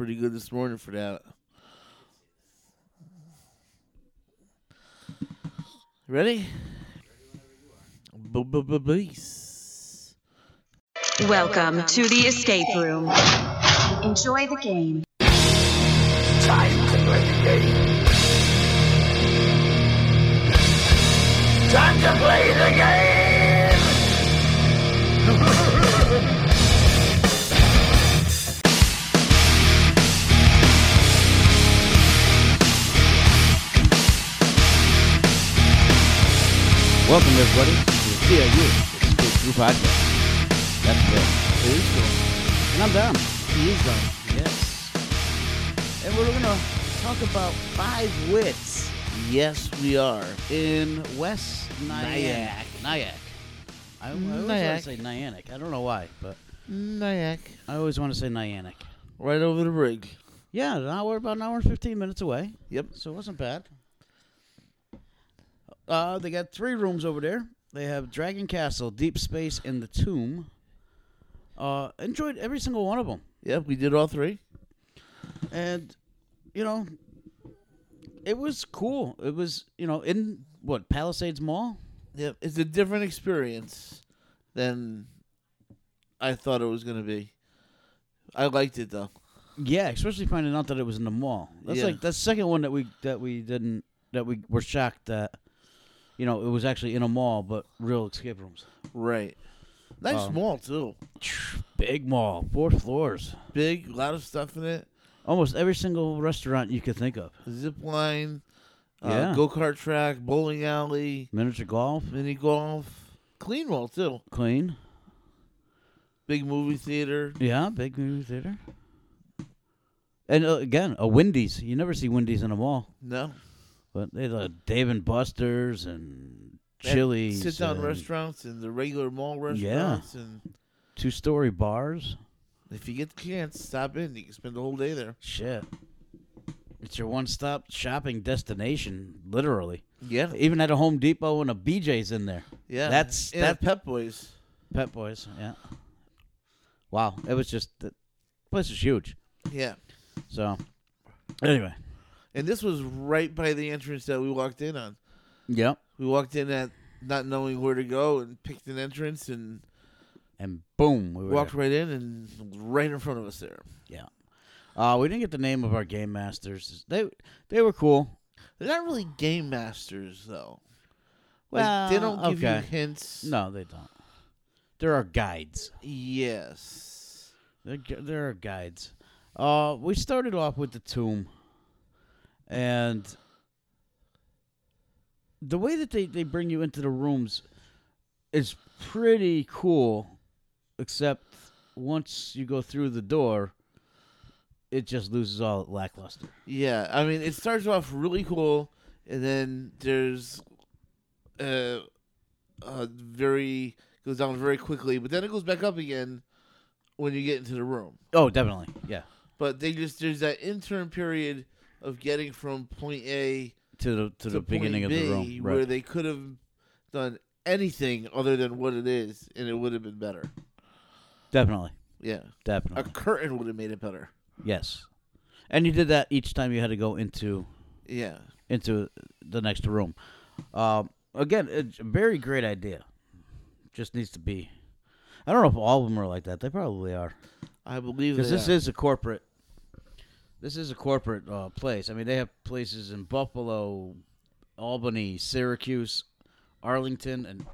pretty good this morning for that. Ready? Beast. Welcome to the escape room. Enjoy the game. Time to play the game. Time to play the game. Welcome, everybody, to the CIU Escape Group Podcast. That's Bill. It is cool. And I'm Dom. He is done. Yes. And we're going to talk about five wits Yes, we are. in West Nyack. Nyack. I, I always want Nyack. to say Nyack. I don't know why, but Nyack. I always want to say Nyack. Right over the rig. Yeah, now we're about an hour and 15 minutes away, Yep. so it wasn't bad. Uh, they got three rooms over there. They have Dragon Castle, Deep Space, and the Tomb. Uh, enjoyed every single one of them. Yep, we did all three. and you know it was cool it was you know in what palisades mall Yep, it's a different experience than I thought it was going to be. I liked it though. yeah especially finding out that it was in the mall that's Yeah. like that's the second one that we that we didn't that we were shocked that you know it was actually in a mall but real escape rooms Right. Nice Um, mall too. big mall four floors Big, a lot of stuff in it. almost every single restaurant you could think of Zip line, uh, Yeah. go kart track, bowling alley, miniature golf mini golf, clean mall too. clean Big movie theater. yeah big movie theater and uh, again a wendy's you never see wendy's in a mall No, But they had uh, Dave and Buster's and Chili's. sit down restaurants and the regular mall restaurants. Yeah. And Two story bars. if you get the chance, stop in. You can spend the whole day there. Shit. It's your one stop shopping destination, literally. Yeah, Even at a Home Depot and a BJ's in there. yeah. That's- that- Pep Boys. Pet Boys, yeah. Wow. It was just, the place is huge. Yeah, So, anyway. And this was right by the entrance that we walked in on. Yep. We walked in at not knowing where to go and picked an entrance and And boom. We were walked there. right in and right in front of us there. Yeah. Uh, we didn't get the name of our game masters. They they were cool. They're not really game masters though. Well, like, they don't give okay. you hints. No, they don't. There are guides. Yes. There, there are guides. Uh, we started off with the tomb, and the way that they, they bring you into the rooms is pretty cool, except once you go through the door, it just loses all lackluster. Yeah. I mean, it starts off really cool, and then there's uh, uh very goes down very quickly, but then it goes back up again when you get into the room. Oh, definitely, yeah. But they just there's that interim period of getting from point A To the to, to the beginning point of the room, where they could have done anything other than what it is, and it would have been better. definitely, Yeah, Definitely. a curtain would have made it better. yes. And you did that each time you had to go into Yeah, into the next room. Um, again, it's a very great idea. Just needs to be. I don't know if all of them are like that. They probably are I believe because this are. is a corporate. This is a corporate uh, place. I mean, they have places in Buffalo, Albany, Syracuse, Arlington, and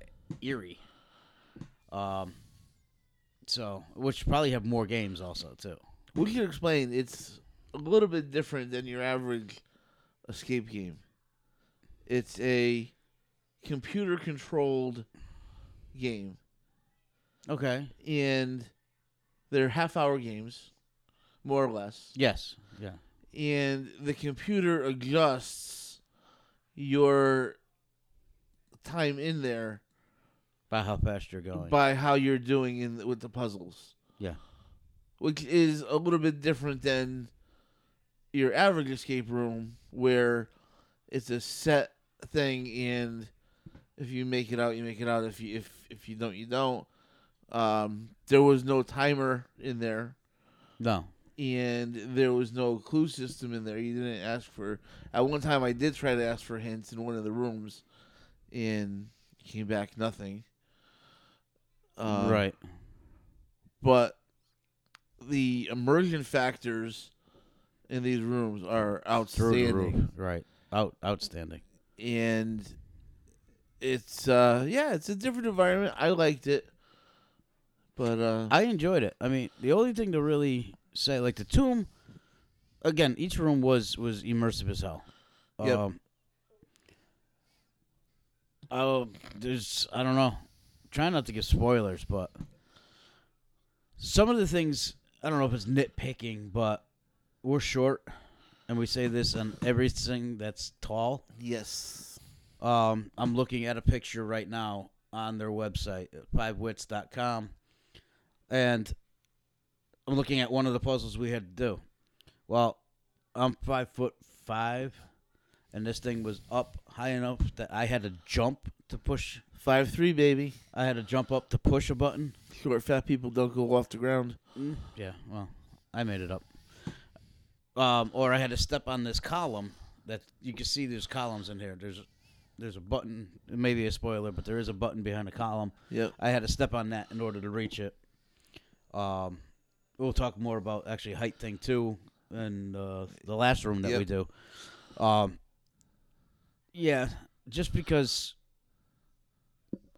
Erie. Um, so which probably have more games also too. We can explain. It's a little bit different than your average escape game. It's a computer controlled game, Okay. and they're half hour games, more or less. Yes. Yeah. and the computer adjusts your time in there By how fast you're going. by how you're doing in with the puzzles. Yeah. which is a little bit different than your average escape room, where it's a set thing, and if you make it out, you make it out. If you if if you don't, you don't. Um, there was no timer in there. no. And there was no clue system in there. You didn't ask for. At one time, I did try to ask for hints in one of the rooms, and came back nothing. Uh, right. but the immersion factors in these rooms are outstanding, the roof. Right. Out. Outstanding. and it's uh yeah, it's a different environment. I liked it, but uh I enjoyed it. I mean, the only thing to really say, like the tomb, again, each room was was immersive as hell. Yep. Um, oh, there's I don't know. Try not to give spoilers, but some of the things I don't know if it's nitpicking, but we're short, and we say this on everything that's tall. yes, Um, I'm looking at a picture right now on their website, fivewits.com, and I'm looking at one of the puzzles we had to do. Well, I'm five foot five, and this thing was up high enough that I had to jump to push. five three baby. I had to jump up to push a button. Short fat people don't go off the ground. Yeah, well, I made it up. Um, or I had to step on this column that you can see. There's columns in here. There's there's a button. It may be a spoiler, but there is a button behind a column. Yep. I had to step on that in order to reach it. Um, we'll talk more about actually height thing too in uh, the last room that we do. Um, yeah, just because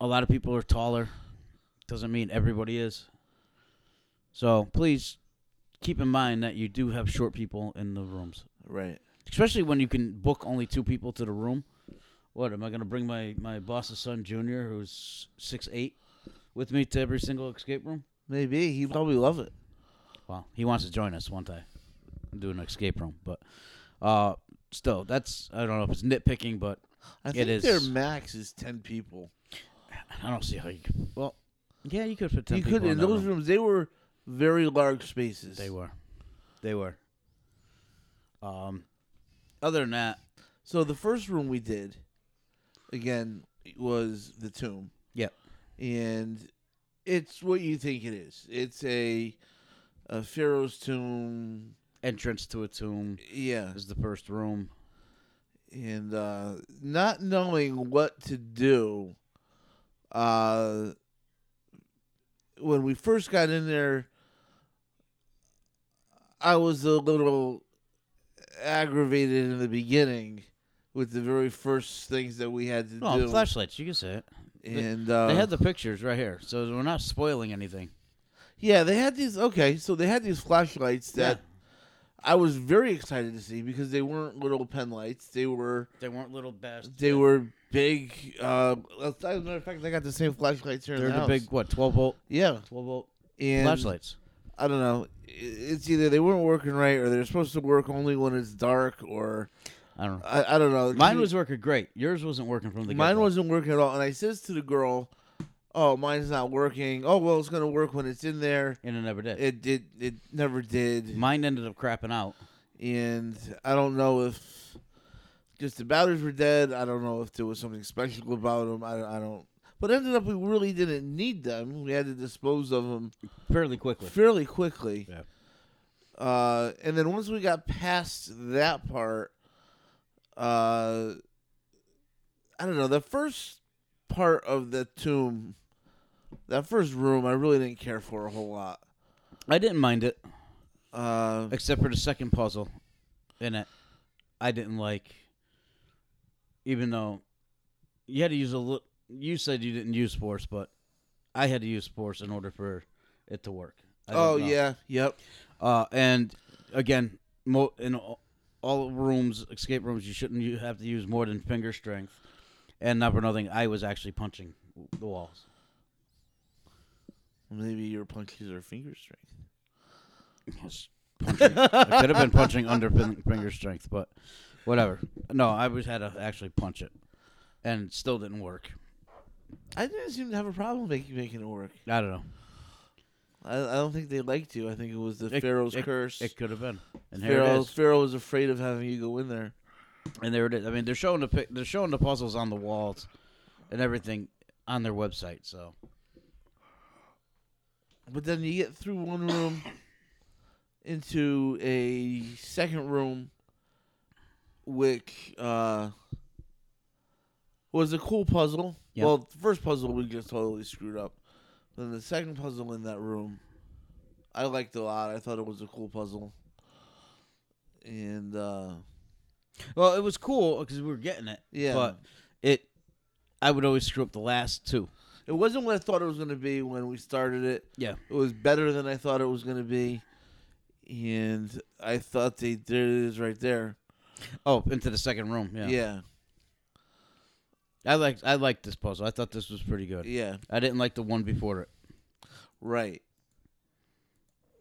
a lot of people are taller doesn't mean everybody is. So please keep in mind that you do have short people in the rooms, Right. especially when you can book only two people to the room. What am I going to bring my my boss's son Junior, who's six eight, with me to every single escape room? Maybe he probably love it. Well, he wants to join us one time, do an escape room, but uh, still, that's I don't know if it's nitpicking, but I It think is. their max is ten people. I don't see how you. Could, well, yeah, you could fit ten you people could in that those room. rooms. They were very large spaces. They were, they were. Um, other than that, So the first room we did, again, was the tomb. Yep. And it's what you think it is. It's a a pharaoh's tomb. entrance to a tomb Yeah. is the first room. And uh, not knowing what to do. Uh, when we first got in there, I was a little aggravated in the beginning with the very first things that we had to No, do. flashlights. You can say it. and uh, they had the pictures right here, so we're not spoiling anything. Yeah, they had these. Okay, so they had these flashlights that I was very excited to see because they weren't little pen lights. They were they weren't little bastards. they were big. Uh, as a matter of fact, I got the same flashlights here. in They're the, the house. big what twelve volt, yeah, twelve volt and flashlights. I don't know. I- It's either they weren't working right or they're supposed to work only when it's dark or I don't know. I, I don't know. Mine was working great. Yours wasn't working from the mine get-go. wasn't working at all. And I says to the girl, "Oh, mine's not working. Oh, well, it's gonna work when it's in there." and it never did. It did. It never did. Mine ended up crapping out. and I don't know if just the batteries were dead. I don't know if there was something special about them. I, I don't. But ended up we really didn't need them. We had to dispose of them fairly quickly. fairly quickly. Yeah. Uh, and then once we got past that part, uh, I don't know. The first part of the tomb, that first room, I really didn't care for a whole lot. I didn't mind it, Uh, except for the second puzzle in it. I didn't like, even though you had to use a little. You said you didn't use force, but I had to use force in order for it to work. I don't oh know. yeah, yep. Uh, and again, mo- in all, all rooms, escape rooms, you shouldn't you have to use more than finger strength. And not for nothing, I was actually punching the walls. Maybe your punches are finger strength. Yes, punching. I could have been punching under finger strength, but whatever. No, I was had to actually punch it, and it still didn't work. I didn't seem to have a problem making making it work. I don't know. I, I don't think they liked you. I think it was the It- Pharaoh's it- curse. It could have been. And here Pharaoh. Pharaoh was afraid of having you go in there. And there it is. I mean, they're showing the they're showing the puzzles on the walls, and everything on their website. So But then you get through one room, into a second room, which uh, was a cool puzzle. Yep. Well, the first puzzle we just totally screwed up. Then the second puzzle in that room, I liked a lot. I thought it was a cool puzzle. And uh, Well, it was cool because we were getting it. Yeah. But it, I would always screw up the last two. It wasn't what I thought it was going to be when we started it. Yeah. It was better than I thought it was going to be. And I thought they there it is right there. Oh, into the second room. Yeah. Yeah. I liked I liked this puzzle. I thought this was pretty good. Yeah. I didn't like the one before it. Right.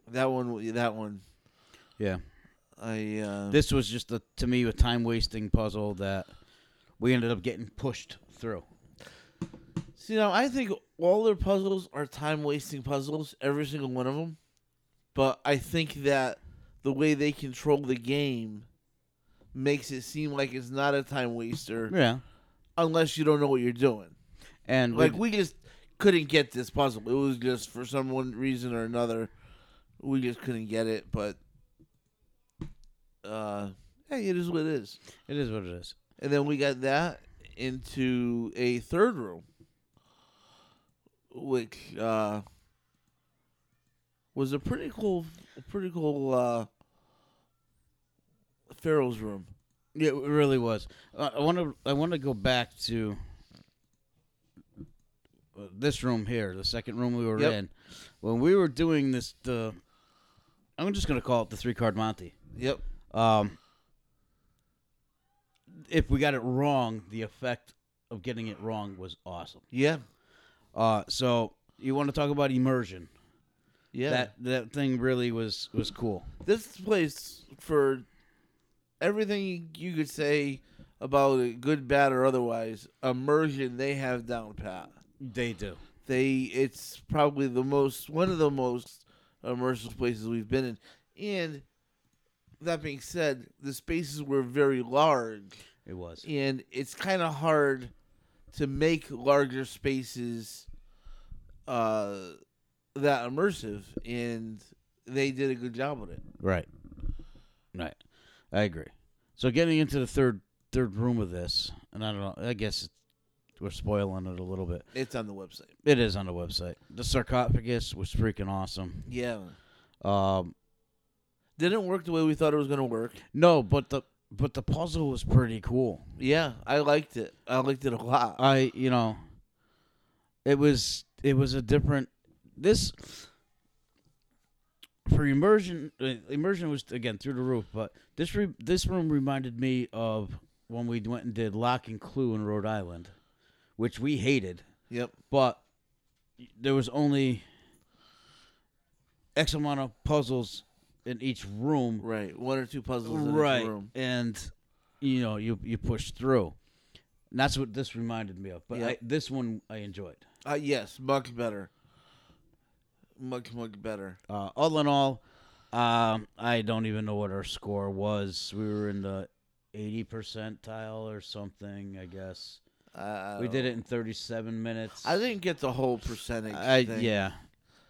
That one. That one. Yeah. I. Uh, This was just a to me a time wasting puzzle that we ended up getting pushed through. See now. I think all their puzzles are time wasting puzzles. Every single one of them. But I think that the way they control the game makes it seem like it's not a time waster Yeah. unless you don't know what you're doing. And Like we, we just couldn't get this puzzle. It was just for some one reason or another, we just couldn't get it. But uh, hey, it is what it is. it is what it is. And then we got that into a third room, which uh, was a pretty cool, a pretty cool uh, Pharaoh's room. Yeah, it really was. Uh, I want to I want to go back to uh, this room here, the second room we were Yep. in. When we were doing this the I'm just going to call it the three card Monty. Yep. Um if we got it wrong, the effect of getting it wrong was awesome. Yeah. Uh so you want to talk about immersion? Yeah. That that thing really was was cool. this place for everything you could say about it, good, bad, or otherwise, immersion they have down pat. They do. They it's probably the most one of the most immersive places we've been in. And that being said, the spaces were very large It was. and it's kind of hard to make larger spaces uh that immersive and they did a good job with it. Right. Right. I agree. So getting into the third third room of this, and I don't know, I guess we're spoiling it a little bit. It's on the website. It is on the website. The sarcophagus was freaking awesome. Yeah. Um, Didn't work the way we thought it was going to work. no, but the but the puzzle was pretty cool. Yeah, I liked it. I liked it a lot. I you know, it was it was a different this for immersion. uh, Immersion was again through the roof, but this re, this room reminded me of when we went and did Lock and Clue in Rhode Island, which we hated, yep. but there was only X amount of puzzles in each room, Right. One or two puzzles in right? each room. And you know you you push through. And that's what this reminded me of. But Yep. I, this one I enjoyed. Uh, yes, much better. Much, much better. Uh, all in all, um, I don't even know what our score was. We were in the 80 percentile or something, I guess. Uh, we did it in 37 minutes. I didn't get the whole percentage. I thing. yeah,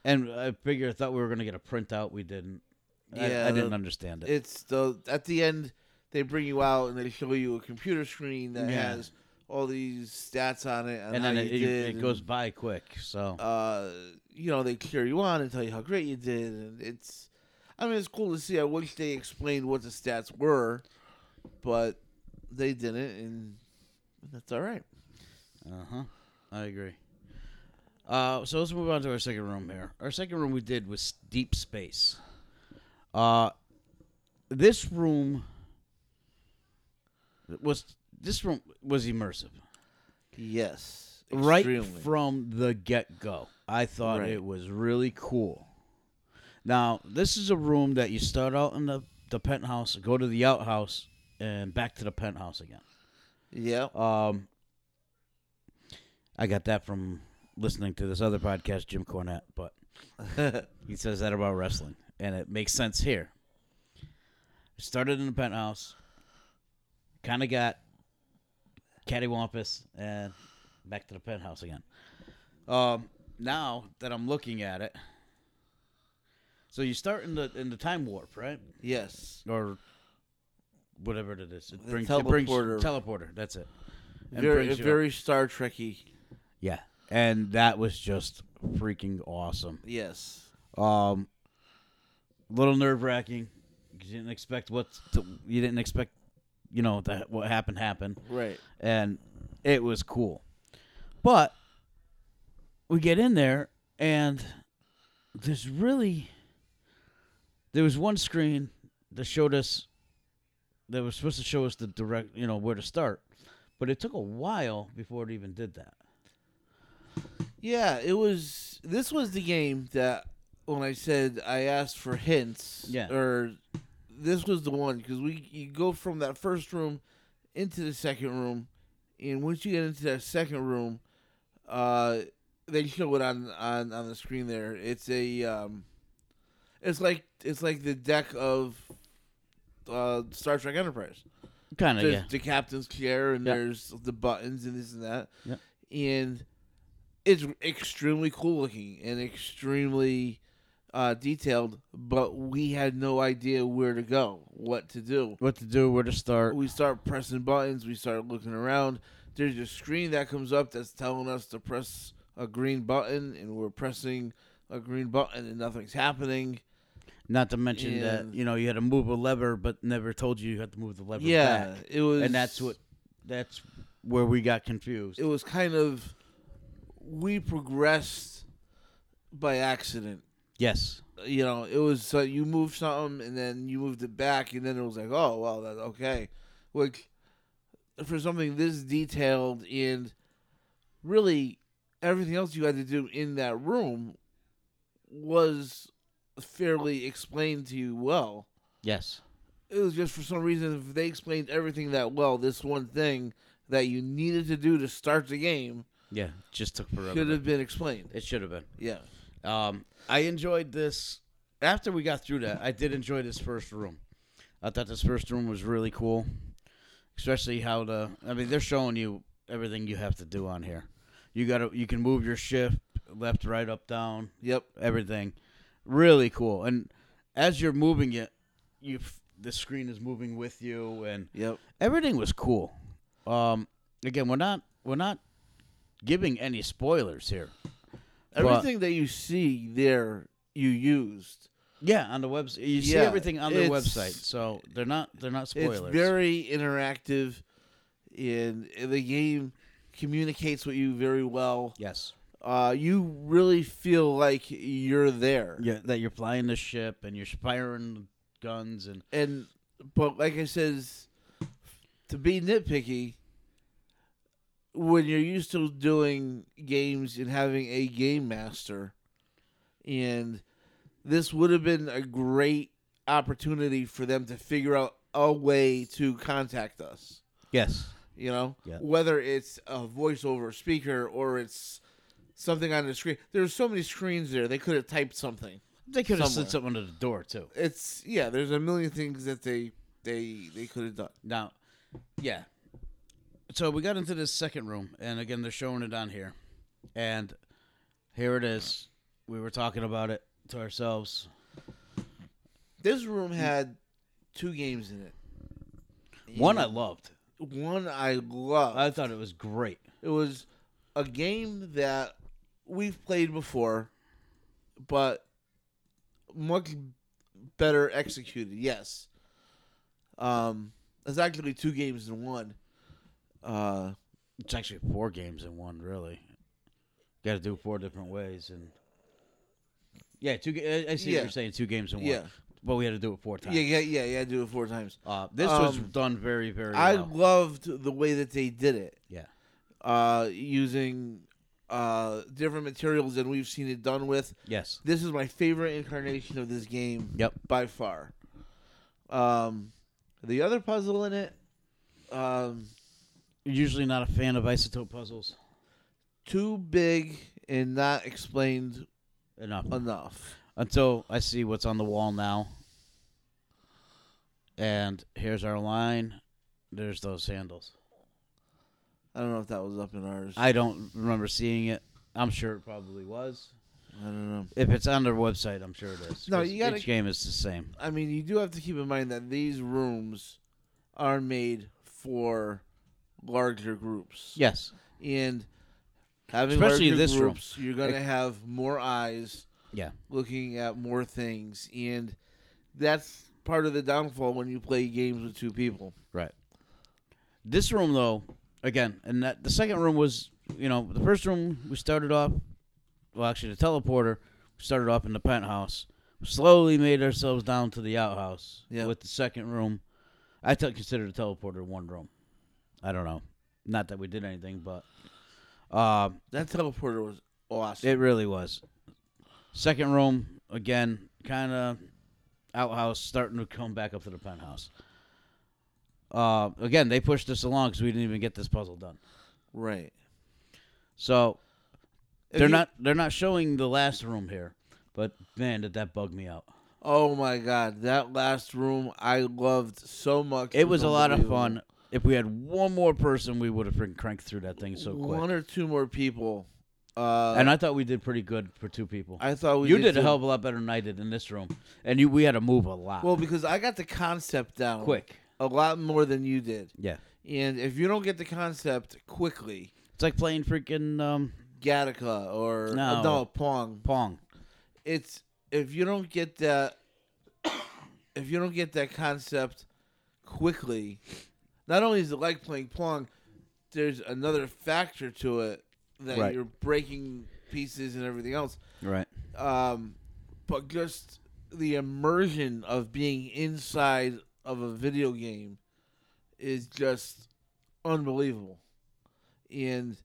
and I figured I thought we were gonna get a printout. We didn't. I, Yeah, I didn't the- understand it. It's the at the end they bring you out and they show you a computer screen that Yeah. has all these stats on it and, and then it, it, and, goes by quick. So uh, you know, they cheer you on and tell you how great you did, and it's. I mean, it's cool to see. I wish they explained what the stats were, but they didn't, and that's all right. Uh huh. I agree. Uh, so let's move on to our second room here. Our second room we did was deep space. Uh, this room was this room was immersive Yes, right from the get go. I thought Right. it was really cool. Now this is a room that you start out in the the penthouse, go to the outhouse, and back to the penthouse again. yeah, Um, I got that from listening to this other podcast, Jim Cornette, but he says that about wrestling, and it makes sense here. Started in the penthouse, kind of got cattywampus, and back to the penthouse again. Um, now that I'm looking at it, So you start in the in the time warp, right? Yes. Or whatever it is. It The brings, it brings teleporter. teleporter. That's it. And Very brings up. very Star Trekky. yeah, and that was just freaking awesome. Yes. Um, little nerve wracking. because You didn't expect what to, you didn't expect, you know, that what happened happened, Right. and it was cool. But we get in there, and there's really there was one screen that showed us that was supposed to show us the direct, you know, where to start, but it took a while before it even did that. Yeah, it was. This was the game that when I said I asked for hints. Yeah. Or this was the one because we you go from that first room into the second room, and once you get into that second room, uh, they show it on on on the screen there. It's a um, it's like it's like the deck of uh Star Trek Enterprise. Kind of, yeah. the captain's chair and Yep. there's the buttons and this and that. Yep. And it's extremely cool looking and extremely uh, detailed, but we had no idea where to go, what to do. What to do, where to start. We start pressing buttons, we start looking around. There's a screen that comes up that's telling us to press a green button, and we're pressing a green button and nothing's happening. Not to mention that you know you had to move a lever, but never told you you had to move the lever Yeah, back. it was and that's what that's where we got confused. it was kind of we progressed by accident. Yes, You know, it was uh, you moved something and then you moved it back, and then it was like, oh well, that's okay. Like for something this detailed and really everything else you had to do in that room was fairly explained to you well. yes, It was just for some reason if they explained everything that well, this one thing that you needed to do to start the game yeah. Just took forever. could have been explained. It should have been. Yeah. Um, I enjoyed this. After we got through that, I did enjoy this first room. I thought this first room was really cool, especially how the. I mean, they're showing you everything you have to do on here. You got to. You can move your ship left, right, up, down. Yep. everything. Really cool. And as you're moving it, you the screen is moving with you, and Yep. everything was cool. Um, again, we're not we're not giving any spoilers here. Everything that you see there, you used. Yeah, on the website, you see Yeah, everything on their it's- website, so they're not they're not spoilers. It's very interactive, and the game communicates with you very well. yes. Uh, you really feel like you're there. Yeah, that you're flying the ship and you're firing guns and And but like I says, to be nitpicky, when you're used to doing games and having a game master, and this would have been a great opportunity for them to figure out a way to contact us. yes, You know, Yeah. whether it's a voiceover speaker or it's something on the screen. There's so many screens there; they could have typed something. they could have slid something under the door too. It's yeah. There's a million things that they they they could have done. Now, yeah. So we got into this second room, and again, they're showing it on here, and here it is. We were talking about it to ourselves. This room had two games in it. One I loved. one I loved. I thought it was great. it was a game that we've played before, but much better executed. Yes. Um, it's actually two games in one. Uh, It's actually four games in one, really. Got to do it four different ways, and yeah, two. I I see Yeah. what you're saying. Two games in one. yeah, but we had to do it four times. yeah, yeah, yeah, yeah. Do it four times. Uh, this was Um, done very, very I well. loved the way that they did it. Yeah. Uh, using uh different materials than we've seen it done with. Yes. This is my favorite incarnation of this game. Yep. by far. Um, the other puzzle in it, um, Usually not a fan of isotope puzzles. too big and not explained Enough. enough. Until I see what's on the wall now. And here's our line. There's those handles. I don't know if that was up in ours. I don't remember seeing it. I'm sure it probably was. I don't know. If it's on their website, I'm sure it is. No, you gotta- Each game is the same. I mean, you do have to keep in mind that these rooms are made for larger groups. Yes. and having Especially larger this room. you're gonna have more eyes Yeah. looking at more things, and that's part of the downfall when you play games with two people. Right. This room, though, again, and that the second room was, you know, the first room we started off. Well, actually, the teleporter started off in the penthouse. Slowly made ourselves down to the outhouse. Yeah. With the second room, I t- consider the teleporter one room. I don't know. Not that we did anything, but uh, That teleporter was awesome. it really was. Second room again, kind of outhouse, starting to come back up to the penthouse. Uh, again, they pushed us along because we didn't even get this puzzle done. right. So If they're you- not they're not showing the last room here, but man, did that bug me out. Oh my god, that last room I loved so much. It was a lot of unbelievable. fun. If we had one more person, we would have freaking cranked through that thing so quick. One or two more people. Uh, and I thought we did pretty good for two people. I thought we you did, did a hell of a lot better than I did in this room, and you we had to move a lot. Well, because I got the concept down quick. a lot more than you did. Yeah, And if you don't get the concept quickly, it's like playing freaking um, Gattaca or No. uh, no Pong, Pong. it's if you don't get that if you don't get that concept quickly, not only is it like playing Pong, there's another factor to it that Right. you're breaking pieces and everything else. Right. Um, but just the immersion of being inside of a video game is just unbelievable. And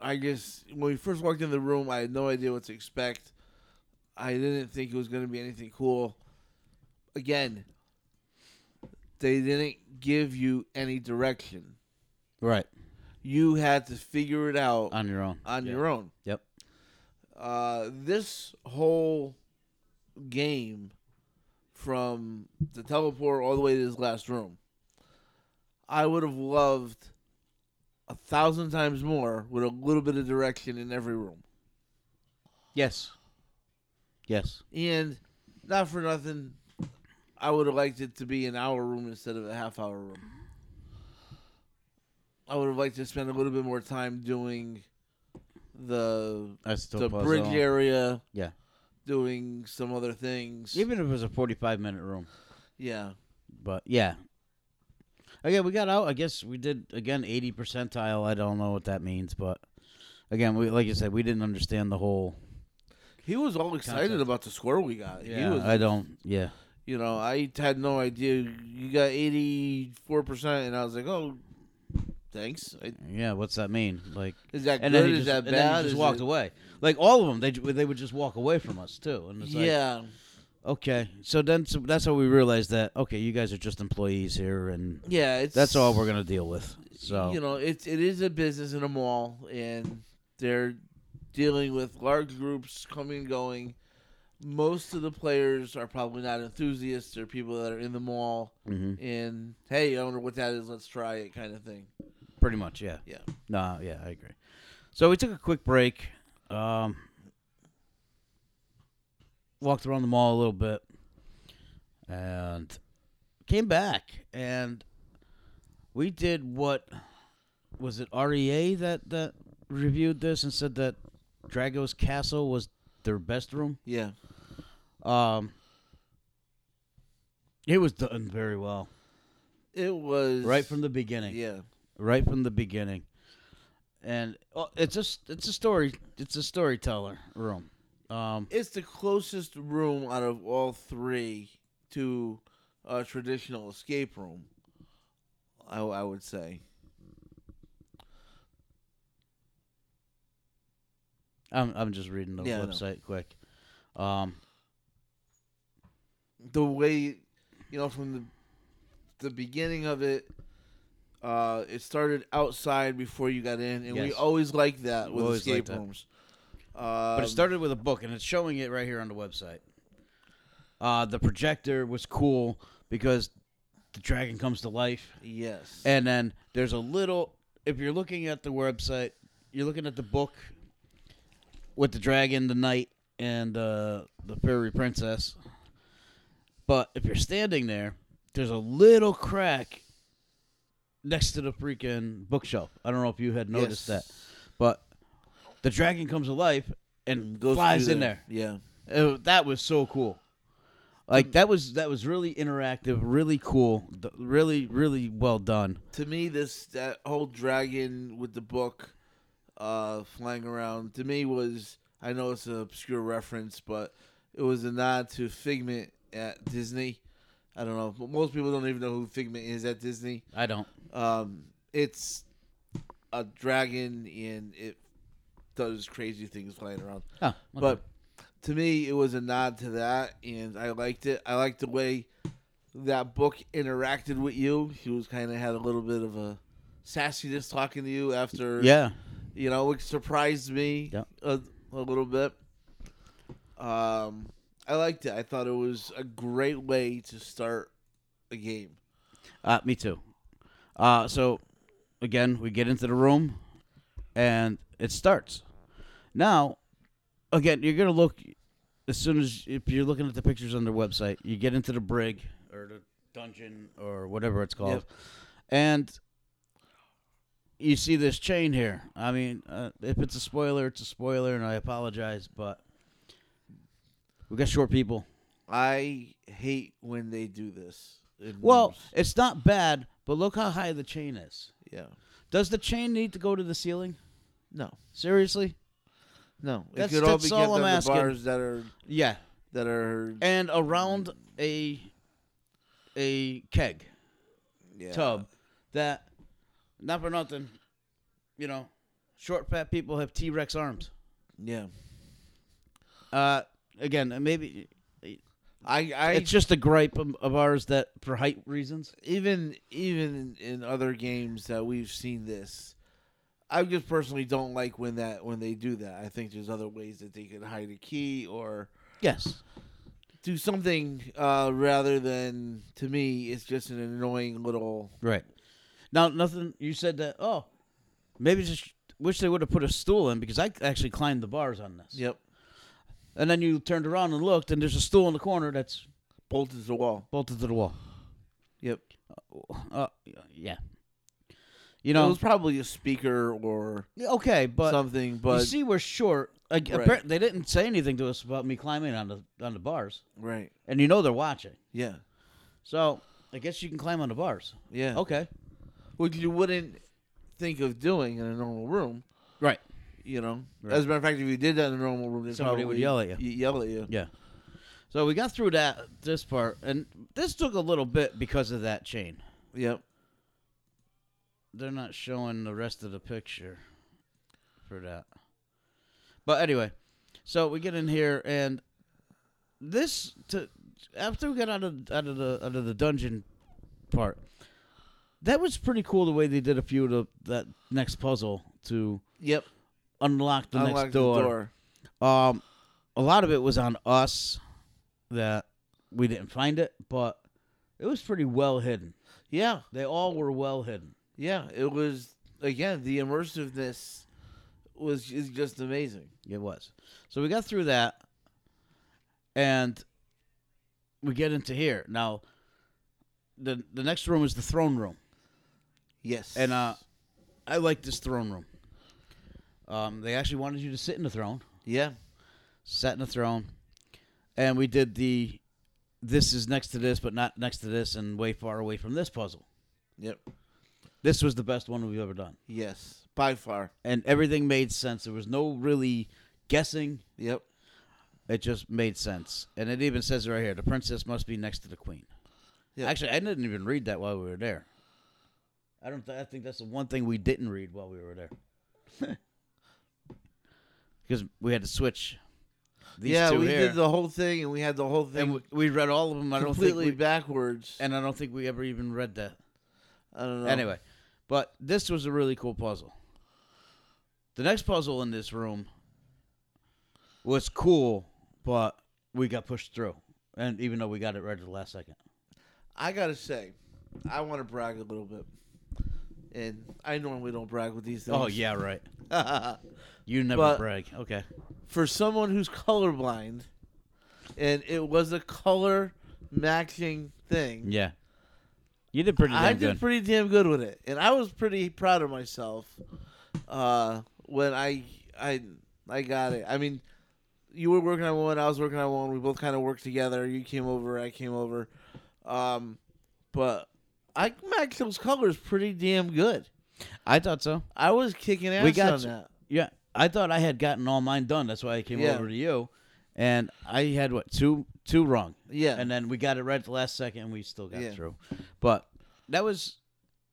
I just when we first walked in the room, I had no idea what to expect. I didn't think it was going to be anything cool. Again, they didn't give you any direction. Right. You had to figure it out On your own. on Yeah. your own. Yep. Uh, this whole game, from the teleport all the way to this last room, I would have loved a thousand times more with a little bit of direction in every room. Yes. Yes. And not for nothing, I would have liked it to be an hour room instead of a half hour room. I would have liked to spend a little bit more time doing the That's the puzzle. bridge area. Yeah. Doing some other things. Even if it was a forty-five minute room, yeah. but yeah. Okay, we got out. I guess we did again eighty percentile. I don't know what that means, but again, we like you said, we didn't understand the whole. He was all excited Concept. about the score we got. he was, I don't. Yeah. You know, I had no idea. You got eighty four percent, and I was like, oh, thanks. I, Yeah. What's that mean? Like, is that and good? then he is just, that and then he just Is walked it- away. Like all of them, they they would just walk away from us too. And it's like, Yeah, okay. So then so that's how we realized that okay, you guys are just employees here, and yeah. It's that's all we're gonna deal with. So you know, it's it is a business in a mall, and they're dealing with large groups coming and going. Most of the players are probably not enthusiasts. They're people that are in the mall, Mhm. and hey, I wonder what that is. Let's try it, kind of thing. pretty much, yeah. Yeah. No, yeah, I agree. So we took a quick break. Um, walked around the mall a little bit, and came back, and we did what was it REA that that reviewed this and said that Drago's Castle was their best room. Yeah. Um, it was done very well It was right from the beginning. Yeah, right from the beginning. And oh, it's a it's a story it's a storyteller room. Um, it's the closest room out of all three to a traditional escape room. I, I would say. I'm I'm just reading the Yeah, website quick. Um, The way, you know, from the the beginning of it, uh, it started outside before you got in, and we always like that with escape rooms. Um, but it started with a book, and it's showing it right here on the website. Uh, the projector was cool because the dragon comes to life, Yes. and then there's a little. If you're looking at the website, you're looking at the book with the dragon, the knight, and uh, the fairy princess. But if you're standing there, there's a little crack next to the freaking bookshelf. I don't know if you had noticed Yes. that, but the dragon comes to life and Goes flies in there. Yeah. Uh, that was so cool. Like that was that was really interactive, really cool, really really well done. To me, this that whole dragon with the book uh, flying around to me was I know it's an obscure reference, but it was a nod to Figment at Disney. I don't know. but Most people don't even know who Figment is at Disney. I don't. Um, it's a dragon and it does crazy things flying around. Oh, okay. But to me, it was a nod to that, and I liked it. I liked the way that book interacted with you. He was kind of had a little bit of a sassiness talking to you after, yeah, you know, which surprised me Yeah. a, a little bit. Um, I liked it. I thought it was a great way to start a game. uh, me too. Uh, so again, we get into the room, and it starts. Now, again, you're gonna look as soon as if you're looking at the pictures on their website, you get into the brig or the dungeon or whatever it's called, Yep. and you see this chain here. I mean, uh, if it's a spoiler, it's a spoiler, and I apologize, but we got short people. I hate when they do this. in Well, rooms. it's not bad, but look how high the chain is. yeah, Does the chain need to go to the ceiling? no, Seriously? no. It That's- could all that's be all kept I'm on the asking. bars that are Yeah. that are And around a a keg yeah. tub that not for nothing, you know, short fat people have T Rex arms. Yeah, Uh again, maybe I I it's just a gripe of, of ours that for height reasons. even even in, other games that we've seen this. I just personally don't like when that when they do that. I think there's other ways that they could hide a key or Yes. do something uh, rather than to me it's just an annoying little Right. Now nothing you said that oh maybe just wish they would have put a stool in because I actually climbed the bars on this. yep And then you turned around and looked, and there's a stool in the corner that's bolted to the wall. bolted to the wall. Yep. Uh, yeah. You know it know, was probably a speaker or okay, but something, you but see, we're short. Like, Right. appar- they didn't say anything to us about me climbing on the on the bars, right. and you know they're watching. Yeah. So I guess you can climb on the bars. Yeah. Okay. Which you wouldn't think of doing in a normal room. Right. You know, Right. as a matter of fact, if you did that in a normal room, they'd Somebody would yell at you. Yell at you. Yeah. So we got through that this part, and this took a little bit because of that chain. Yep. they're not showing the rest of the picture for that. But anyway, so we get in here and this to after we got out of out of the out of the dungeon part, that was pretty cool the way they did a few of the that next puzzle to Yep. Unlock the Unlock next the door. door. Um, a lot of it was on us that we didn't find it, but it was pretty well hidden. Yeah. They all were well hidden. Yeah. It was again the immersiveness was is just amazing. It was. So we got through that, and we get into here now. the The next room is the throne room, Yes. and uh, I like this throne room. Um, they actually wanted you to sit in the throne, yeah. sat in the throne, and we did the. This is next to this, but not next to this, and way far away from this puzzle. Yep. This was the best one we've ever done, Yes. By far. and everything made sense. There was no really guessing. Yep. It just made sense, and it even says it right here: the princess must be next to the queen. Yeah. Actually, I didn't even read that while we were there. I don't. Th- I think that's the one thing we didn't read while we were there, because we had to switch. These yeah, two we here, did the whole thing, and we had the whole thing and we, we read all of them. I don't think completely we, backwards. and I don't think we ever even read that. I don't know. Anyway, but this was a really cool puzzle. The next puzzle in this room was cool, but we got pushed through, and even though we got it right at the last second. I gotta say, I want to brag a little bit, and I normally don't brag with these oh, things. Oh yeah, right. You never But- brag. Okay. for someone who's colorblind, and it was a color matching thing. Yeah. You did pretty damn I did good. pretty damn good with it, and I was pretty proud of myself uh, when I I I got it. I mean, you were working on one, I was working on one. We both kind of worked together. You came over, I came over, um, but I matched those colors pretty damn good. I thought so. I was kicking ass We got on you. that. Yeah. I thought I had gotten all mine done. That's why I came Yeah. over to you. And I had what two two wrong. Yeah, And then we got it right at the last second and we still got Yeah. through. But that was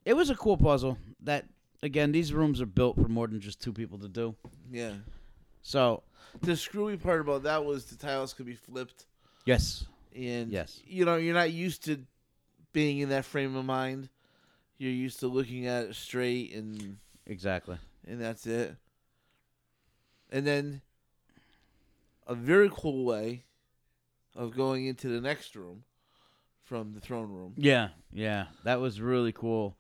it was a cool puzzle. That again, these rooms are built for more than just two people to do. yeah. So The screwy part about that was the tiles could be flipped, yes. and Yes. you know you're not used to being in that frame of mind. You're used to looking at it straight and Exactly. and that's it. And then a very cool way of going into the next room from the throne room. Yeah, yeah. That was really cool.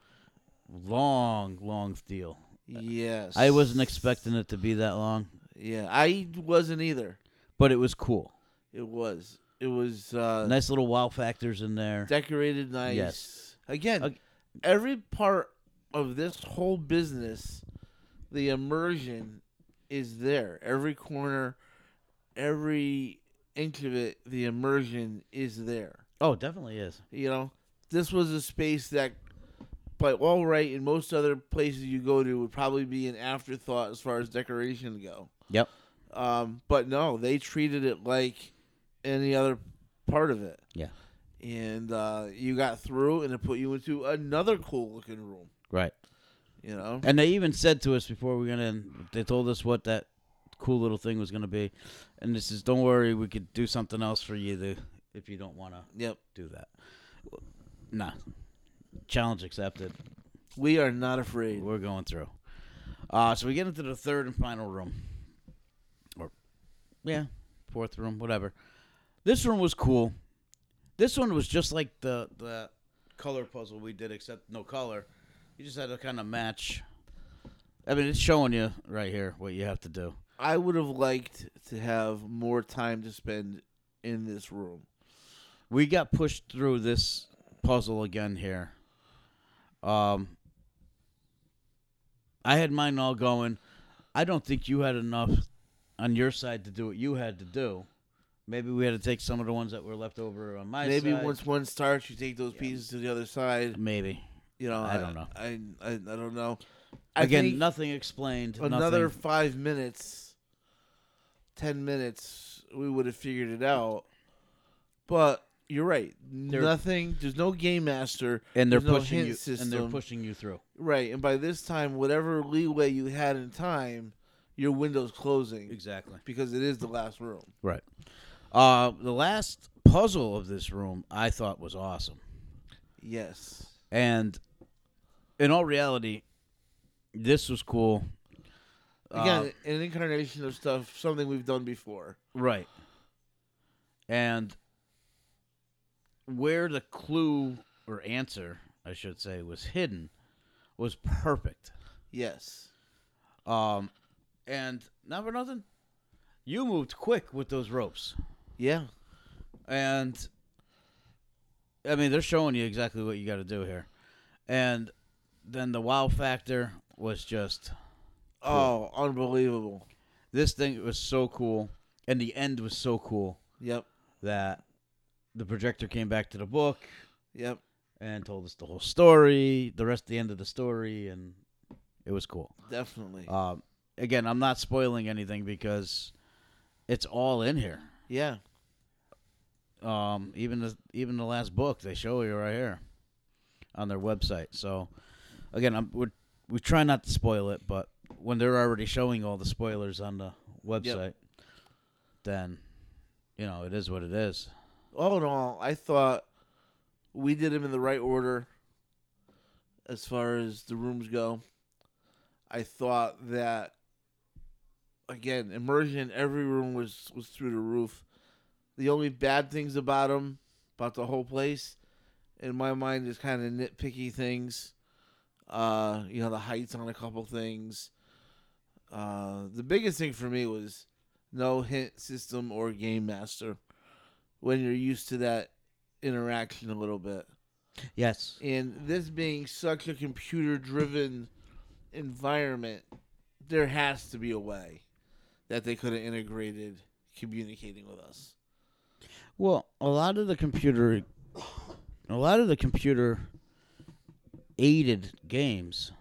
Long, long deal. Yes. I wasn't expecting it to be that long, Yeah, I wasn't either. but it was cool. It was. It was uh Nice little wow factors in there. decorated nice. Yes. Again, Ag- every part of this whole business, the immersion is there. Every corner, every inch of it, the immersion is there. Oh, definitely is. You know, this was a space that, by all right, in most other places you go to, would probably be an afterthought as far as decoration go. Yep. Um, but no, they treated it like any other part of it. Yeah. And uh, you got through, and it put you into another cool looking room. Right. You know, And they even said to us before we went in, they told us what that cool little thing was going to be. And this is, don't worry, we could do something else for you to, if you don't want to yep. do that. Nah. Challenge accepted. We are not afraid. We're going through. Uh, so we get into the third and final room. Or, yeah, fourth room, whatever. This room was cool. This one was just like the the color puzzle we did, except no color. You just had to kind of match. I mean, it's showing you right here what you have to do. I would have liked to have more time to spend in this room. We got pushed through this puzzle again here. Um, I had mine all going. I don't think you had enough on your side to do what you had to do. Maybe we had to take some of the ones that were left over on my Maybe side. once one starts, you take those pieces to the other side. Maybe You know, I don't know. I I, I don't know. I again, think nothing explained. another nothing. five minutes, ten minutes, we would have figured it out. But you're right. Nothing. There's no game master. and they're no pushing hint you. system. And they're pushing you through. Right, and by this time, whatever leeway you had in time, your window's closing Exactly. because it is the last room. Right. Uh, the last puzzle of this room I thought was awesome. Yes. And in all reality, this was cool. Again, Uh, an incarnation of stuff, something we've done before. right. And where the clue or answer, I should say, was hidden was perfect. Yes. Um, and not for nothing, you moved quick with those ropes. Yeah. And I mean, they're showing you exactly what you got to do here. And then the wow factor was just Oh, unbelievable. this thing was so cool, and the end was so cool Yep. that the projector came back to the book Yep. and told us the whole story, the rest of the end of the story, and it was cool. Definitely. Um, again, I'm not spoiling anything because it's all in here. yeah. Um, even the even the last book they show you right here on their website. So again, I'm, we're we try not to spoil it, but when they're already showing all the spoilers on the website, then you know it is what it is. All in all, I thought we did them in the right order as far as the rooms go. I thought that again, immersion in every room was was through the roof. The only bad things about them, about the whole place, in my mind, is kind of nitpicky things. Uh, you know, the heights on a couple things. Uh, the biggest thing for me was no hint system or game master when you're used to that interaction a little bit. Yes. And this being such a computer driven environment, there has to be a way that they could have integrated communicating with us. Well, a lot of the computer, a lot of the computer aided games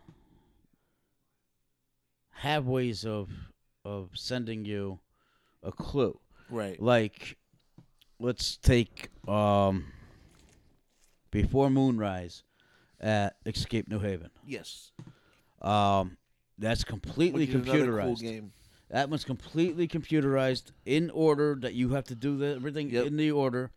have ways of of sending you a clue. Right. Like, let's take um, before moonrise at Escape New Haven. Yes. Um, that's completely computerized. Cool game. That one's completely computerized in order that you have to do the, everything Yep. in the order.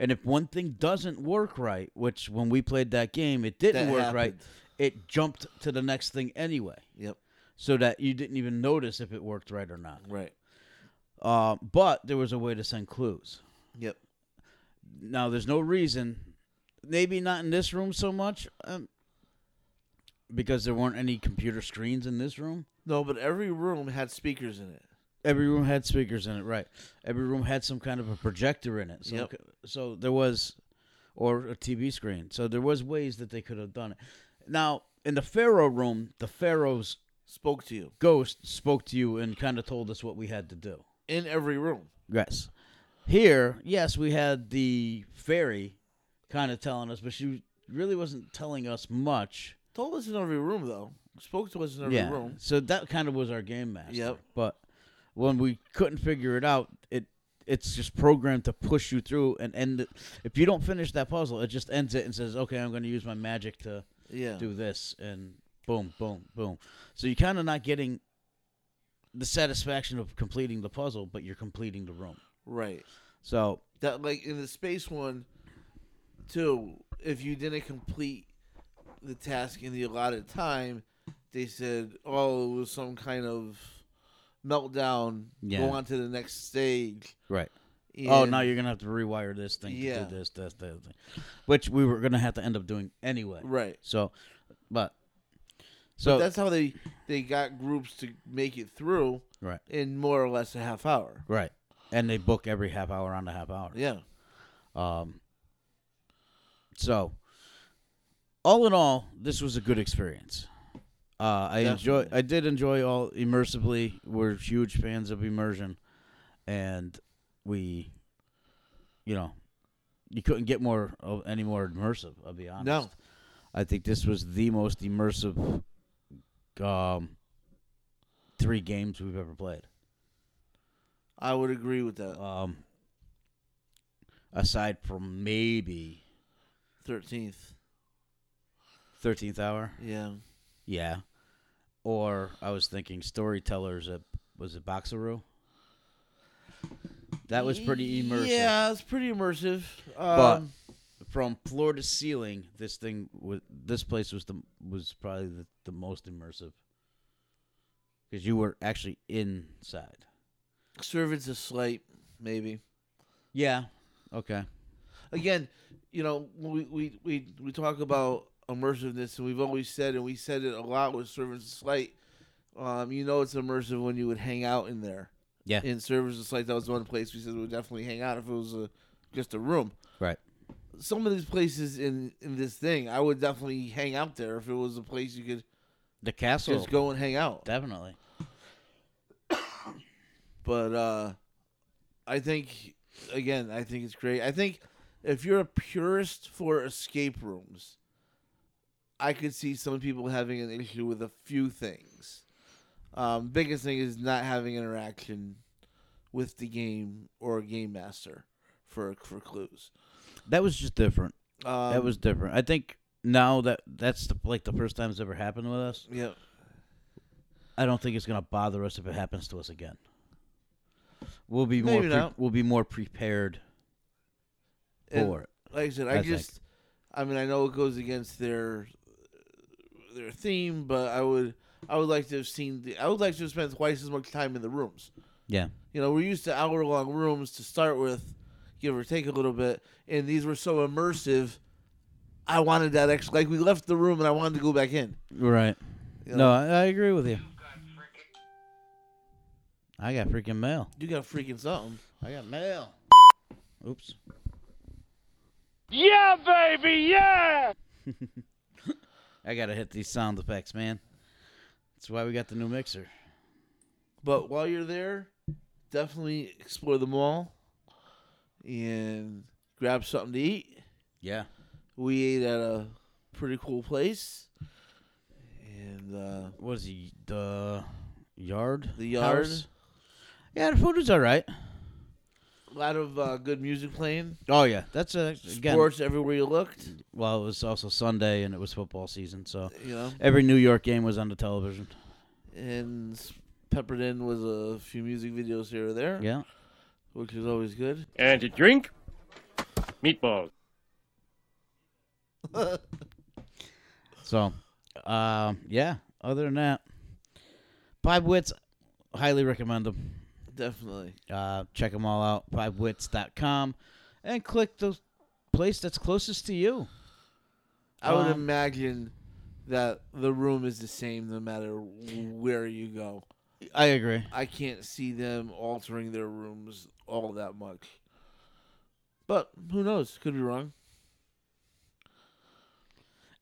And if one thing doesn't work right, which when we played that game, it didn't That work right, happened. it jumped to the next thing anyway. Yep. So that you didn't even notice if it worked right or not. Right. Uh, but there was a way to send clues. Yep. Now, there's no reason, maybe not in this room so much, um, because there weren't any computer screens in this room. No, but every room had speakers in it. Every room had speakers in it, right? Every room had some kind of a projector in it. So, Yep. so there was, or a TV screen. So there was ways that they could have done it. Now, in the Pharaoh room, the Pharaoh's Spoke to you ghost spoke to you and kind of told us what we had to do. in every room. Yes. Here, yes, we had the fairy kind of telling us, but she really wasn't telling us much. Told us in every room though. Spoke to us in every yeah. room. So that kind of was our game master. Yep. But when we couldn't figure it out, it it's just programmed to push you through and end it. If you don't finish that puzzle, it just ends it and says, "Okay, I'm going to use my magic to Yeah. do this," and boom, boom, boom. So you're kind of not getting the satisfaction of completing the puzzle, but you're completing the room. Right. So That like in the space one, too. If you didn't complete the task in the allotted time, they said, "Oh, it was some kind of meltdown. Yeah. Go on to the next stage." right. oh, And- now you're gonna have to rewire this thing Yeah. to do this, this, that, thing, which we were gonna have to end up doing anyway. right. So, but So so that's how they they got groups to make it through right, in more or less a half hour. right, and they book every half hour on the half hour. Yeah. Um. So, all in all, this was a good experience. Uh, I enjoy. I did enjoy all immersively. We're huge fans of immersion, and we, you know, you couldn't get more of any more immersive. I'll be honest. No. I think this was the most immersive, um, three games we've ever played. I would agree with that. Um, aside from maybe Thirteenth. Thirteenth Hour. Yeah. Yeah. Or I was thinking Storytellers at was it Boxeroo? That was pretty immersive. Yeah, it's pretty immersive. But- Um, From floor to ceiling, this thing was this place was the was probably the, the most immersive. Because you were actually inside. Servants of Slight, maybe. Yeah. Okay. Again, you know, we we we, we talk about immersiveness, and we've always said, and we said it a lot with Servants of Slight. Um, you know, it's immersive when you would hang out in there. Yeah. In Servants of Slight, that was one place we said we would definitely hang out if it was a just a room. Right. Some of these places in in this thing, I would definitely hang out there if it was a place you could The castle. just go and hang out. Definitely. But uh I think again, I think it's great. I think if you're a purist for escape rooms, I could see some people having an issue with a few things. Um, biggest thing is not having interaction with the game or a game master for for clues. That was just different. Um, that was different. I think now that that's the, like the first time it's ever happened with us. yeah. I don't think it's gonna bother us if it happens to us again. We'll be more pre- we'll be more prepared And for it. like I said, I I, think. just, I mean, I know it goes against their their theme, but I would, I would like to have seen the, I would like to have spent twice as much time in the rooms. Yeah. You know, we're used to hour long rooms to start with, give or take a little bit, and these were so immersive. I wanted that extra. Like we left the room and I wanted to go back in. Right. you No, know? I, I agree with you. I got freaking mail. You got freaking something. I got mail. Oops. Yeah, baby, yeah! I gotta hit these sound effects, man. That's why we got the new mixer. But while you're there, definitely explore the mall and grab something to eat. Yeah. We ate at a pretty cool place. And uh, What is he? The yard? the yard, House? Yeah, the food was all right. A lot of uh, good music playing. Oh yeah, that's a, again. Sports everywhere you looked. Well, it was also Sunday and it was football season, so You know, every New York game was on the television. and s- peppered in was a few music videos here or there, Yeah. which is always good. And to drink, meatballs. So, um, yeah. Other than that, Five Wits, highly recommend them. Definitely. Uh, check them all out. Fivewits.com, and click the place that's closest to you. I would Um, imagine that the room is the same no matter where you go. I agree. I can't see them altering their rooms all that much. But who knows? Could be wrong.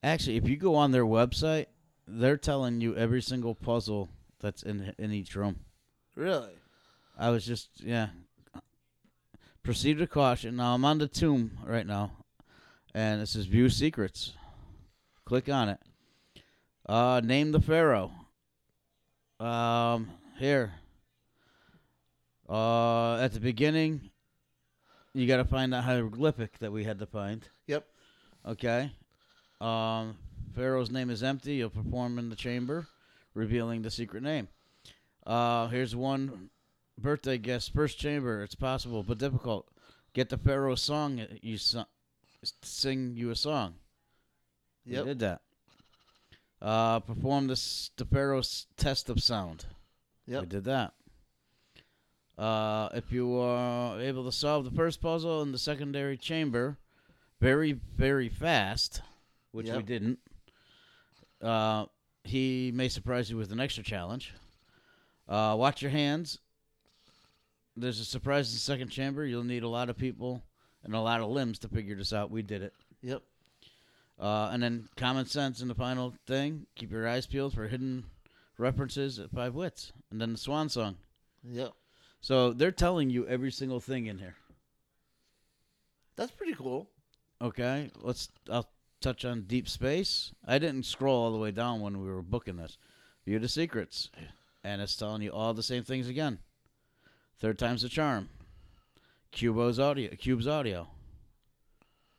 Actually, if you go on their website, they're telling you every single puzzle that's in in each room. Really? I was just yeah. Proceed with caution. Now I'm on the tomb right now, and it says view secrets. Click on it. Uh, name the pharaoh. Um, here. Uh, at the beginning, you got to find that hieroglyphic that we had to find. Yep. Okay. Um, Pharaoh's name is empty. You'll perform in the chamber, revealing the secret name. Uh, here's one birthday guest, first chamber. It's possible but difficult. Get the Pharaoh's song. You so- sing you a song. We Yep. did that. Uh, perform this the Pharaoh's test of sound. We did that. Uh, if you are able to solve the first puzzle in the secondary chamber very, very fast, which we didn't, uh, he may surprise you with an extra challenge. Uh, watch your hands. There's a surprise in the second chamber. You'll need a lot of people and a lot of limbs to figure this out. We did it. Yep. Uh, and then common sense in the final thing. Keep your eyes peeled for hidden references at Five Wits. And then the Swan Song. Yep. So they're telling you every single thing in here. That's pretty cool. Okay, let's. I'll touch on Deep Space. I didn't scroll all the way down when we were booking this. View the secrets, and it's telling you all the same things again. Third time's the charm. Cubo's audio. Cube's audio.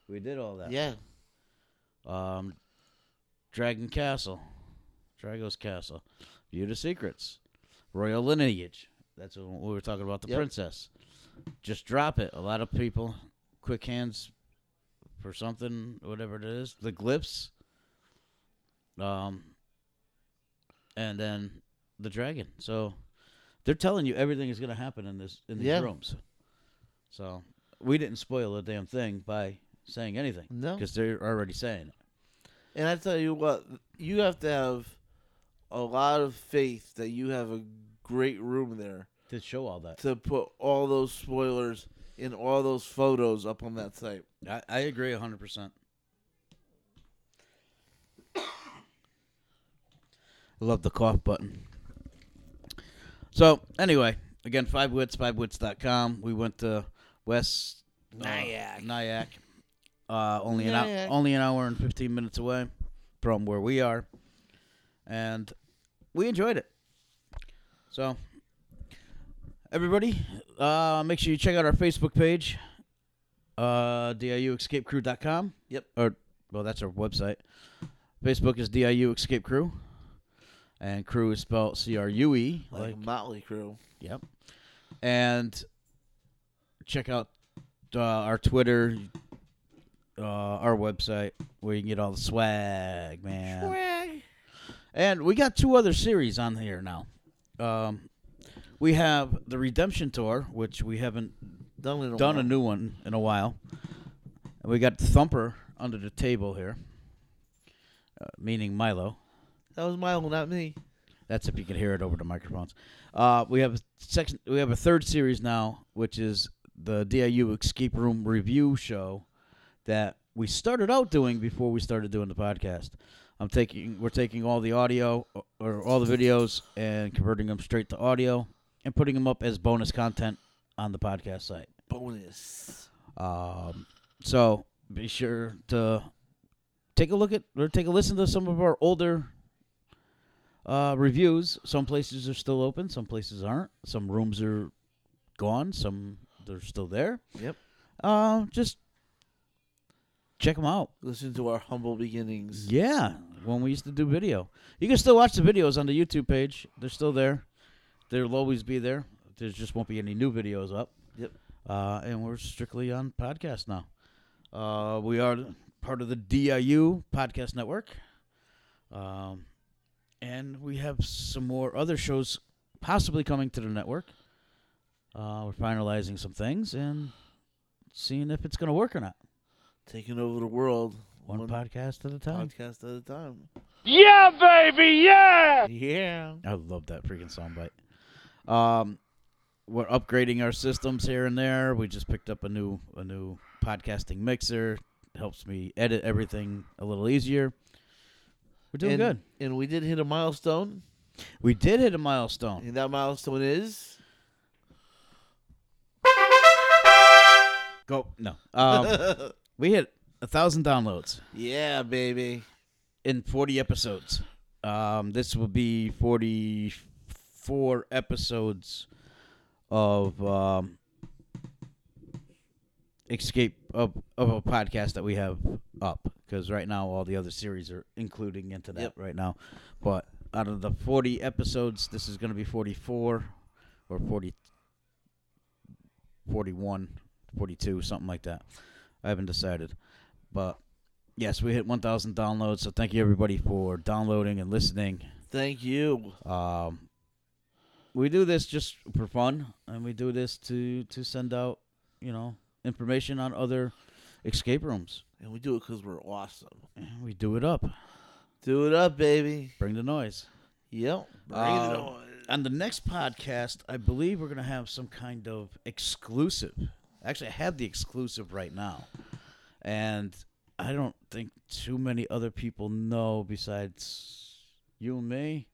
We did all that. Yeah. Um, Dragon Castle, Drago's Castle, View the Secrets, Royal Lineage. That's what we were talking about. The Yep. princess. Just drop it. A lot of people, quick hands for something, whatever it is. The glyphs. Um, and then the dragon. So they're telling you everything is going to happen in this in these Yeah. rooms. So we didn't spoil a damn thing by saying anything No. because they're already saying it. And I tell you what, you have to have a lot of faith that you have a great room there to show all that. to put all those spoilers in all those photos up on that site. I, I agree 100%. I love the cough button. So, anyway, again, five wits, fivewits.com. We went to West uh, Nyack. Nyack. Uh, only an hour, only an hour and 15 minutes away from where we are. And we enjoyed it. So, everybody, uh, make sure you check out our Facebook page, uh, DIUEscapeCrue.com. Yep. Or, well, that's our website. Facebook is DIU Escape Crue. And crew is spelled C R U E. Like Mötley Crüe. Yep. And check out uh, our Twitter, uh, our website, where you can get all the swag, man. Swag. And we got two other series on here now. Um, we have the Redemption Tour, which we haven't Done a done a new one in a while. And we got Thumper under the table here, uh, meaning Milo. That was Milo, not me. That's if you can hear it over the microphones. Uh, we have a section. We have a third series now, which is the DIU Escape Room Review Show that we started out doing before we started doing the podcast. I'm taking we're taking all the audio or- or all the videos and converting them straight to audio and putting them up as bonus content on the podcast site. Bonus. Um, so be sure to take a look at or take a listen to some of our older uh, reviews. Some places are still open, some places aren't. Some rooms are gone, some they're still there. Yep. Uh, just check them out. Listen to our humble beginnings. Yeah, when we used to do video, you can still watch the videos on the YouTube page. They're still there. They'll always be there. There just won't be any new videos up. Yep. Uh, and we're strictly on podcast now. Uh, we are part of the DIU podcast network. Um, and we have some more other shows possibly coming to the network. Uh, we're finalizing some things and seeing if it's going to work or not. Taking over the world. One, podcast at a time. podcast at a time. Yeah, baby, yeah! Yeah. I love that freaking soundbite. Um, we're upgrading our systems here and there. We just picked up a new a new podcasting mixer. Helps me edit everything a little easier. We're doing and, good. And we did hit a milestone. We did hit a milestone. And that milestone is Go no. Um, we hit a thousand downloads Yeah, baby. in forty episodes. Um, this will be forty four episodes of um, escape of, of a podcast that we have up because right now all the other series are including into that Yep. right now but out of the 40 episodes this is going to be 44 or 40 41 42 something like that i haven't decided but yes we hit 1000 downloads so thank you everybody for downloading and listening Thank you. um, we do this just for fun, and we do this to to send out, you know, information on other escape rooms. And we do it because we're awesome. And we do it up. Do it up, baby. Bring the noise. Yep. Bring Uh, it on. On the next podcast, I believe we're gonna have some kind of exclusive. Actually, I have the exclusive right now, and I don't think too many other people know besides you and me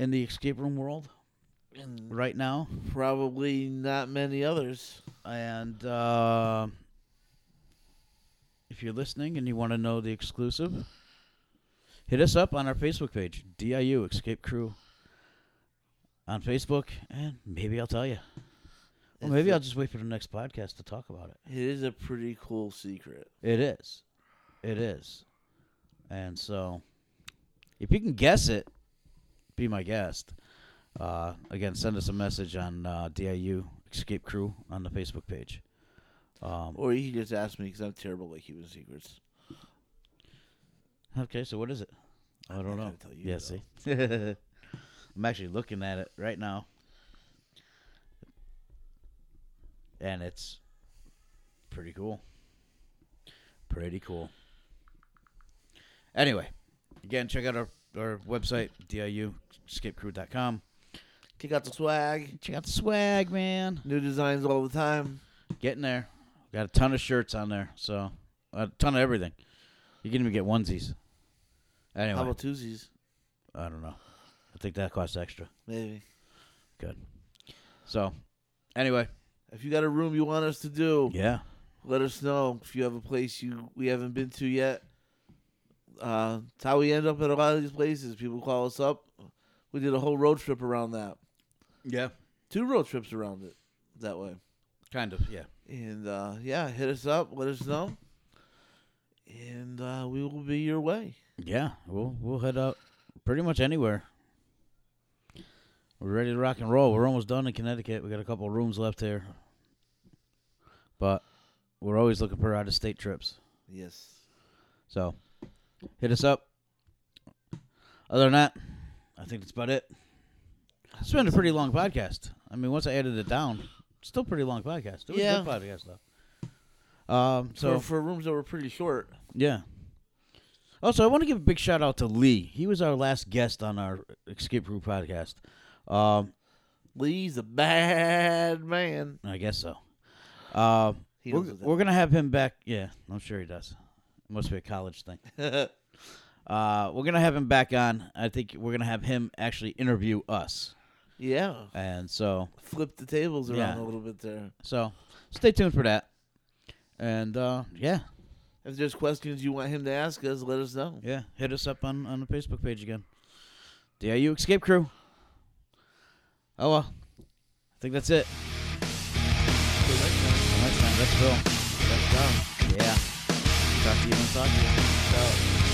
in the escape room world And right now. probably not many others. And uh, if you're listening and you want to know the exclusive, hit us up on our Facebook page, DIU Escape Crue, on Facebook, and maybe I'll tell you. Or maybe I'll just wait for the next podcast to talk about it. It is a pretty cool secret. It is. It is. And so, if you can guess it, be my guest. Uh, again, send us a message on uh, DIU Escape Crue on the Facebook page. Um, Or you can just ask me because I'm terrible at keeping secrets. Okay, so what is it? I don't know. tell you, yeah, though. see, I'm actually looking at it right now, and it's pretty cool. Pretty cool. Anyway, again, check out our, our website, diuescapecrue.com. Kick out the swag. Check out the swag, man. New designs all the time. Getting there. Got a ton of shirts on there, so a ton of everything. You can even get onesies. Anyway, How about Tuesdays? I don't know. I think that costs extra. Maybe. Good. So, anyway, If you got a room you want us to do, yeah, let us know. If you have a place you we haven't been to yet, uh, it's how we end up at a lot of these places. People call us up. We did a whole road trip around that. Yeah, Two road trips around it that way. kind of, yeah. And uh, yeah, hit us up. Let us know. And uh, we will be your way. Yeah, we'll we'll head out pretty much anywhere. We're ready to rock and roll. We're almost done in Connecticut. We got a couple rooms left here, but we're always looking for out of state trips. Yes. So, hit us up. Other than that, I think that's about it. It's been a pretty long podcast. I mean, once I edited it down, still pretty long podcast. It was Yeah. a good podcast though. Um, So so for rooms that were pretty short. yeah. Also, I want to give a big shout out to Lee. He was our last guest on our Escape Room podcast. Um, Lee's a bad man. I guess so. Uh, we're, knows what that we're gonna have him back. Yeah, I'm sure he does. It must be a college thing. Uh, we're gonna have him back on. I think we're gonna have him actually interview us, yeah. and so Flip the tables around Yeah. a little bit there. so stay tuned for that. And uh, yeah, If there's questions you want him to ask us, let us know. yeah, hit us up on on the Facebook page again. DIU Escape Crue. Oh well, I think that's it. Next time. Next time, let's. That's down. Yeah. Talk to you I talk to you. Ciao.